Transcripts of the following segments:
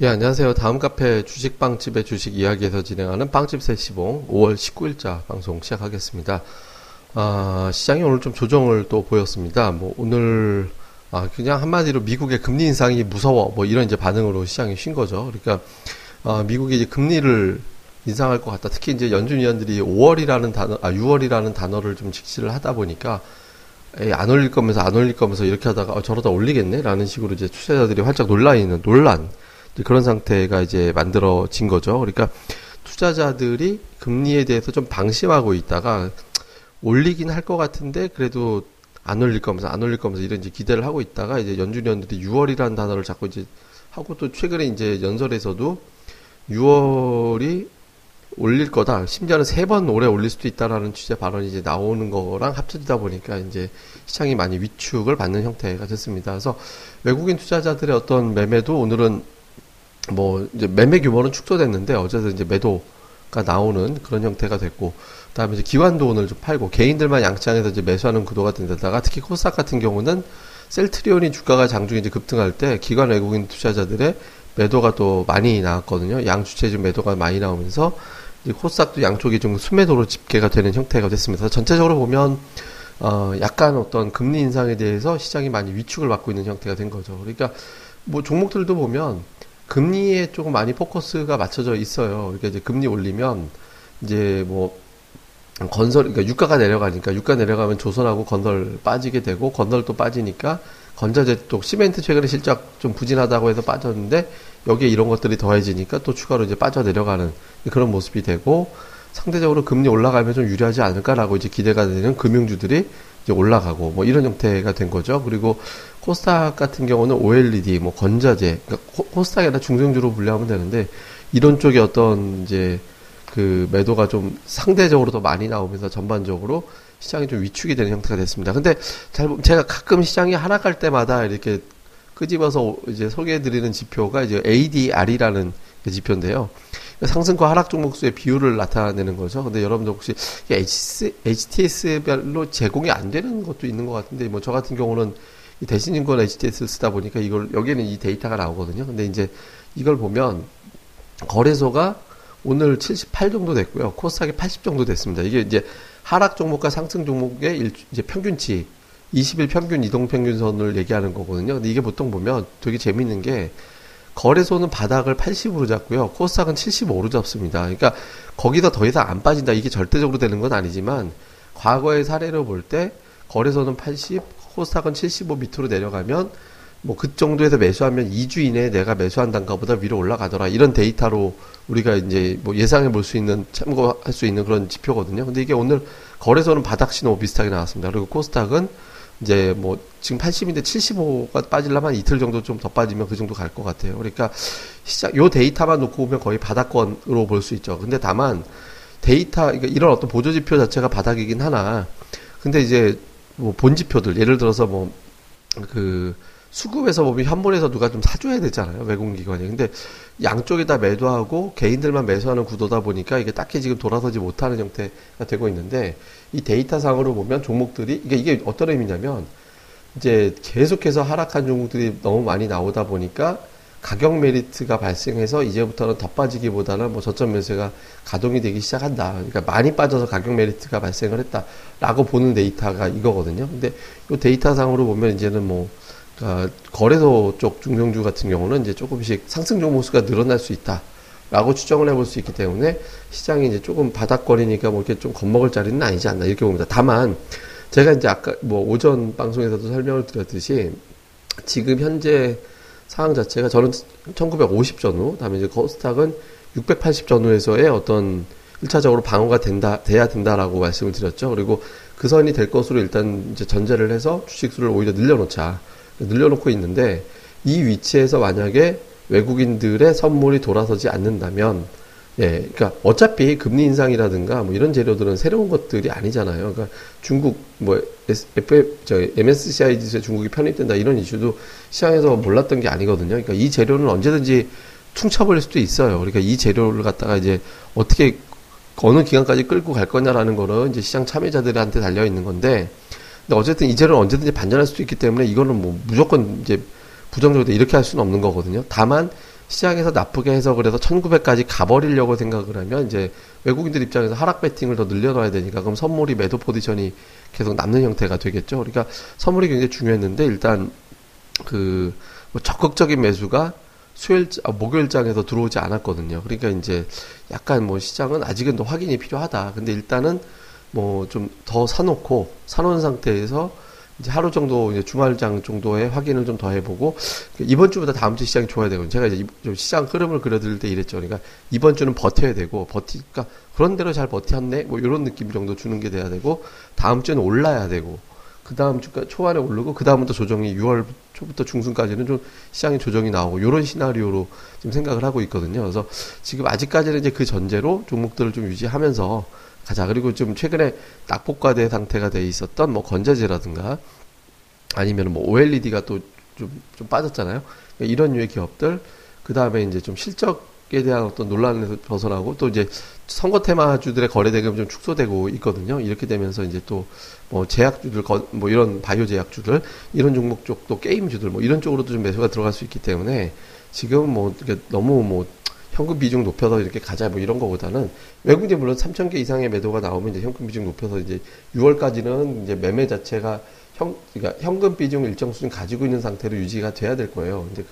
예, 안녕하세요. 다음 카페 주식빵집의 주식 이야기에서 진행하는 빵집 세시봉 5월 19일자 방송 시작하겠습니다. 아, 시장이 오늘 좀 조정을 또 보였습니다. 뭐, 오늘, 아, 그냥 한마디로 미국의 금리 인상이 무서워. 뭐, 이런 이제 반응으로 시장이 쉰 거죠. 그러니까, 아, 미국이 이제 금리를 인상할 것 같다. 특히 이제 연준 위원들이 5월이라는 단어, 아, 6월이라는 단어를 좀 직시를 하다 보니까, 에이, 안 올릴 거면서 안 올릴 거면서 이렇게 하다가, 어, 저러다 올리겠네? 라는 식으로 이제 투자자들이 활짝 놀라 있는 논란. 그런 상태가 이제 만들어진 거죠. 그러니까 투자자들이 금리에 대해서 좀 방심하고 있다가 올리긴 할 것 같은데 그래도 안 올릴 거면서 안 올릴 거면서 이런 이제 기대를 하고 있다가 이제 연준위원들이 6월이라는 단어를 자꾸 이제 하고 또 최근에 이제 연설에서도 6월이 올릴 거다. 심지어는 세 번 오래 올릴 수도 있다라는 취재 발언이 이제 나오는 거랑 합쳐지다 보니까 이제 시장이 많이 위축을 받는 형태가 됐습니다. 그래서 외국인 투자자들의 어떤 매매도 오늘은 뭐 이제 매매 규모는 축소됐는데 어제도 이제 매도가 나오는 그런 형태가 됐고 그다음에 이제 기관도 오늘 좀 팔고 개인들만 양장해서 이제 매수하는 구도가 된데다가 특히 코스닥 같은 경우는 셀트리온이 주가가 장중에 이제 급등할 때 기관 외국인 투자자들의 매도가 또 많이 나왔거든요. 양 주체적 매도가 많이 나오면서 이제 코스닥도 양쪽이 좀 순매도로 집계가 되는 형태가 됐습니다. 전체적으로 보면 어 약간 어떤 금리 인상에 대해서 시장이 많이 위축을 받고 있는 형태가 된 거죠. 그러니까 뭐 종목들도 보면 금리에 조금 많이 포커스가 맞춰져 있어요. 그러니까 이제 금리 올리면 이제 뭐 건설 그러니까 유가가 내려가니까 유가 내려가면 조선하고 건설 빠지게 되고 건설 또 빠지니까 건자재 또 시멘트 최근에 실적 좀 부진하다고 해서 빠졌는데 여기에 이런 것들이 더해지니까 또 추가로 이제 빠져 내려가는 그런 모습이 되고 상대적으로 금리 올라가면 좀 유리하지 않을까라고 이제 기대가 되는 금융주들이 이제 올라가고 뭐 이런 형태가 된 거죠. 그리고 코스닥 같은 경우는 OLED, 뭐 건자재, 그러니까 아니라 중성주로 분류하면 되는데 이런 쪽에 어떤 이제 그 매도가 좀 상대적으로 더 많이 나오면서 전반적으로 시장이 좀 위축이 되는 형태가 됐습니다. 근데 잘 제가 가끔 시장이 하락할 때마다 이렇게 끄집어서 이제 소개해드리는 지표가 이제 ADR이라는 그 지표인데요. 상승과 하락 종목수의 비율을 나타내는 거죠. 근데 여러분들 혹시 HTS별로 제공이 안 되는 것도 있는 것 같은데 뭐 저 같은 경우는 대신인권 HTS 쓰다 보니까 이걸 여기에는 이 데이터가 나오거든요. 근데 이제 이걸 보면 거래소가 오늘 78 정도 됐고요. 코스닥이 80 정도 됐습니다. 이게 이제 하락 종목과 상승 종목의 일, 이제 평균치 20일 평균 이동 평균선을 얘기하는 거거든요. 근데 이게 보통 보면 되게 재밌는 게 거래소는 바닥을 80으로 잡고요. 코스닥은 75로 잡습니다. 그러니까 거기서 더 이상 안 빠진다. 이게 절대적으로 되는 건 아니지만 과거의 사례를 볼때 거래소는 80, 코스닥은 75 밑으로 내려가면 뭐 그 정도에서 매수하면 2주 이내에 내가 매수한 단가보다 위로 올라가더라. 이런 데이터로 우리가 이제 뭐 예상해 볼 수 있는 참고할 수 있는 그런 지표거든요. 근데 이게 오늘 거래소는 바닥 신호 비슷하게 나왔습니다. 그리고 코스닥은 이제 뭐 지금 80인데 75가 빠질라면 이틀 정도 좀 더 빠지면 그 정도 갈 것 같아요. 그러니까 시작 요 데이터만 놓고 보면 거의 바닥권으로 볼 수 있죠. 근데 다만 데이터 그러니까 이런 어떤 보조 지표 자체가 바닥이긴 하나 근데 이제 뭐 본 지표들 예를 들어서 뭐그 수급에서 보면 현물에서 누가 좀 사줘야 되잖아요 외국기관이 근데 양쪽에 다 매도하고 개인들만 매수하는 구도다 보니까 이게 딱히 지금 돌아서지 못하는 형태가 되고 있는데 이 데이터상으로 보면 종목들이 이게 이게 어떤 의미냐면 이제 계속해서 하락한 종목들이 너무 많이 나오다 보니까 가격 메리트가 발생해서 이제부터는 더 빠지기보다는 뭐 저점 매수가 가동이 되기 시작한다. 그러니까 많이 빠져서 가격 메리트가 발생을 했다라고 보는 데이터가 이거거든요. 근데 이 데이터상으로 보면 이제는 뭐 그러니까 거래소 쪽 중성주 같은 경우는 이제 조금씩 상승 종목수가 늘어날 수 있다. 라고 추정을 해볼 수 있기 때문에 시장이 이제 조금 바닥거리니까 뭐 이렇게 좀 겁먹을 자리는 아니지 않나 이렇게 봅니다. 다만 제가 이제 아까 뭐 오전 방송에서도 설명을 드렸듯이 지금 현재 상황 자체가 저는 1950 전후, 다음에 이제 코스닥은 680 전후에서의 어떤 1차적으로 방어가 된다, 돼야 된다라고 말씀을 드렸죠. 그리고 그 선이 될 것으로 일단 이제 전제를 해서 주식수를 오히려 늘려놓자. 늘려놓고 있는데 이 위치에서 만약에 외국인들의 선물이 돌아서지 않는다면 예, 그러니까 어차피 금리 인상이라든가 뭐 이런 재료들은 새로운 것들이 아니잖아요. 그러니까 중국 뭐 F 저 MSCI 지수에 중국이 편입된다 이런 이슈도 시장에서 몰랐던 게 아니거든요. 그러니까 이 재료는 언제든지 퉁쳐버릴 수도 있어요. 그러니까 이 재료를 갖다가 이제 어떻게 어느 기간까지 끌고 갈 거냐라는 거는 이제 시장 참여자들한테 달려 있는 건데, 근데 어쨌든 이 재료는 언제든지 반전할 수도 있기 때문에 이거는 뭐 무조건 이제 부정적으로 이렇게 할 수는 없는 거거든요. 다만 시장에서 나쁘게 해서 1900까지 가버리려고 생각을 하면 이제 외국인들 입장에서 하락 배팅을 더 늘려놔야 되니까 그럼 선물이 매도 포지션이 계속 남는 형태가 되겠죠. 그러니까 선물이 굉장히 중요했는데 일단 그 뭐 적극적인 매수가 수요일 아, 목요일장에서 들어오지 않았거든요. 그러니까 이제 약간 뭐 시장은 아직은 더 확인이 필요하다. 근데 일단은 뭐 좀 더 사놓고 사놓은 상태에서 이제 하루 정도 이제 주말장 정도의 확인을 좀 더 해보고 이번 주보다 다음 주 시장이 좋아야 되고 제가 이제 좀 시장 흐름을 그려드릴 때 이랬죠. 그러니까 이번 주는 버텨야 되고 버티니까 그러니까 그런 대로 잘 버텼네 뭐 이런 느낌 정도 주는 게 돼야 되고 다음 주는 올라야 되고 그 다음 주까 초반에 오르고 그 다음부터 조정이 6월 초부터 중순까지는 좀 시장의 조정이 나오고 이런 시나리오로 지금 생각을 하고 있거든요. 그래서 지금 아직까지는 이제 그 전제로 종목들을 좀 유지하면서 가자. 그리고 좀 최근에 낙폭과대 상태가 돼 있었던 뭐 건재제라든가 아니면 뭐 OLED가 또 좀 좀 빠졌잖아요. 그러니까 이런 류의 기업들 그 다음에 이제 좀 실적에 대한 어떤 논란에서 벗어나고 또 이제 선거 테마주들의 거래 대금이 좀 축소되고 있거든요. 이렇게 되면서 이제 또 뭐 제약주들 뭐 이런 바이오 제약주들 이런 종목 쪽도 게임주들 뭐 이런 쪽으로도 좀 매수가 들어갈 수 있기 때문에 지금 뭐 너무 뭐 현금 비중 높여서 이렇게 가자 뭐 이런 거보다는 외국인이 물론 3천 개 이상의 매도가 나오면 이제 현금 비중 높여서 이제 6월까지는 이제 매매 자체가 현 그러니까 현금 비중 일정 수준 가지고 있는 상태로 유지가 돼야 될 거예요. 근데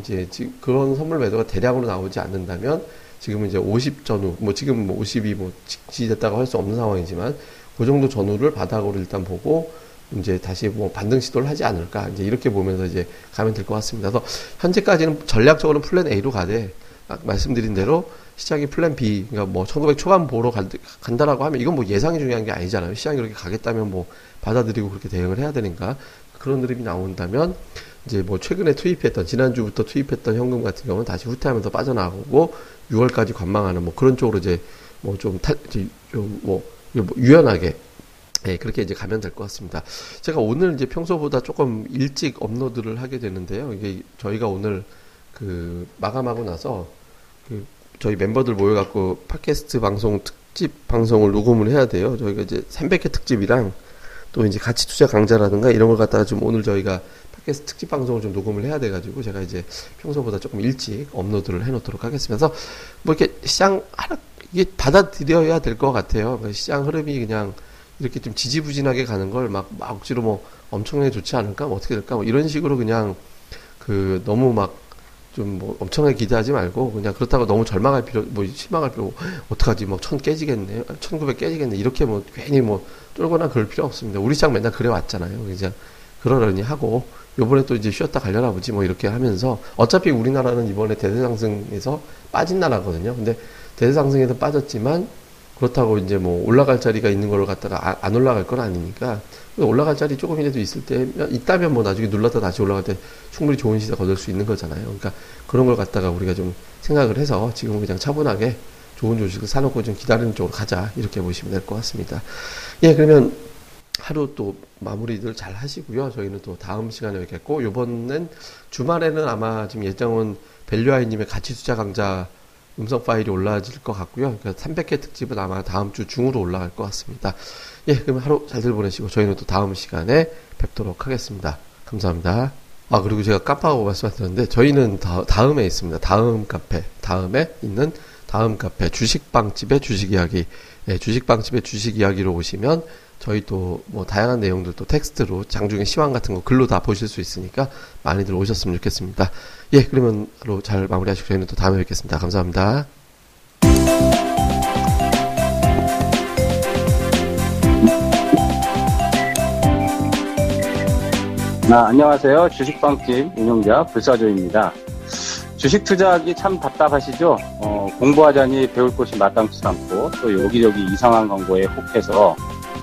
이제 지금 그런 선물 매도가 대량으로 나오지 않는다면 지금은 이제 50 전후 뭐 지금 뭐 50이 뭐 직지됐다고 할 수 없는 상황이지만 그 정도 전후를 바닥으로 일단 보고 이제 다시 뭐 반등 시도를 하지 않을까 이제 이렇게 보면서 이제 가면 될 것 같습니다. 그래서 현재까지는 전략적으로 플랜 A로 가되 말씀드린 대로 시장이 플랜 B, 그러니까 뭐 1900 초반 보러 간다라고 하면 이건 뭐 예상이 중요한 게 아니잖아요. 시장이 그렇게 가겠다면 뭐 받아들이고 그렇게 대응을 해야 되니까 그런 흐름이 나온다면 이제 뭐 최근에 투입했던 지난주부터 투입했던 현금 같은 경우는 다시 후퇴하면서 빠져나가고 6월까지 관망하는 뭐 그런 쪽으로 이제 뭐좀 좀뭐 뭐 유연하게 네, 그렇게 이제 가면 될 것 같습니다. 제가 오늘 이제 평소보다 조금 일찍 업로드를 하게 되는데요. 이게 저희가 오늘 그 마감하고 나서 그 저희 멤버들 모여갖고 팟캐스트 방송 특집 방송을 녹음을 해야 돼요. 저희가 이제 300회 특집이랑 또 이제 가치 투자 강좌라든가 이런 걸 갖다가 좀 오늘 저희가 팟캐스트 특집 방송을 좀 녹음을 해야 돼가지고 제가 이제 평소보다 조금 일찍 업로드를 해놓도록 하겠습니다. 그래서 뭐 이렇게 시장 하락 이게 받아들여야 될 것 같아요. 그러니까 시장 흐름이 그냥 이렇게 좀 지지부진하게 가는 걸 막 막 억지로 뭐 엄청나게 좋지 않을까 뭐 어떻게 될까 뭐 이런 식으로 그냥 그 너무 막 좀 뭐 엄청나게 기대하지 말고 그냥 그렇다고 너무 절망할 필요 뭐 실망할 필요 어떡하지? 뭐 천 깨지겠네 천구백 깨지겠네. 이렇게 뭐 괜히 뭐 쫄거나 그럴 필요 없습니다. 우리 시장 맨날 그래 왔잖아요. 이제 그러려니 하고 요번에 또 이제 쉬었다 가려나 보지 뭐 이렇게 하면서 어차피 우리나라는 이번에 대대상승에서 빠진 나라거든요. 근데 대대상승에서 빠졌지만 그렇다고 이제 뭐 올라갈 자리가 있는 걸 갖다가 아, 안 올라갈 건 아니니까 올라갈 자리 조금이라도 있을 때 있다면 뭐 나중에 눌렀다 다시 올라갈 때 충분히 좋은 시세 거둘 수 있는 거잖아요. 그러니까 그런 걸 갖다가 우리가 좀 생각을 해서 지금 그냥 차분하게 좋은 주식을 사놓고 좀 기다리는 쪽으로 가자 이렇게 보시면 될 것 같습니다. 예, 그러면 하루 또 마무리들 잘 하시고요. 저희는 또 다음 시간에 뵙겠고 요번엔 주말에는 아마 지금 예정은 벨류아이님의 가치 투자 강좌 음성 파일이 올라질 것 같고요. 그러니까 300회 특집은 아마 다음 주 중으로 올라갈 것 같습니다. 예, 그럼 하루 잘들 보내시고 저희는 또 다음 시간에 뵙도록 하겠습니다. 감사합니다. 아, 그리고 제가 깜빡하고 말씀드렸는데 저희는 다, 다음에 있습니다. 다음 카페, 다음에 있는 다음 카페 주식빵집의 주식 이야기. 예, 주식빵집의 주식 이야기로 오시면 저희 또 뭐 다양한 내용들 또 텍스트로 장중에 시황 같은 거 글로 다 보실 수 있으니까 많이들 오셨으면 좋겠습니다. 예, 그러면 하루 잘 마무리하시고 저희는 또 다음에 뵙겠습니다. 감사합니다. 아, 안녕하세요. 주식방집 운영자 불사조입니다. 주식 투자하기 참 답답하시죠? 어, 공부하자니 배울 곳이 마땅치 않고 또 여기저기 이상한 광고에 혹해서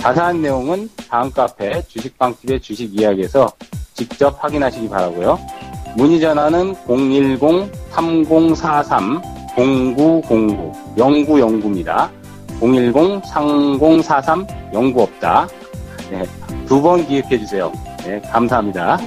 자세한 내용은 다음 카페 주식방집의 주식 이야기에서 직접 확인하시기 바라고요. 문의 전화는 010-3043-0909 0909입니다. 010-3043-09없다. 네, 두 번 기획해 주세요. 네, 감사합니다.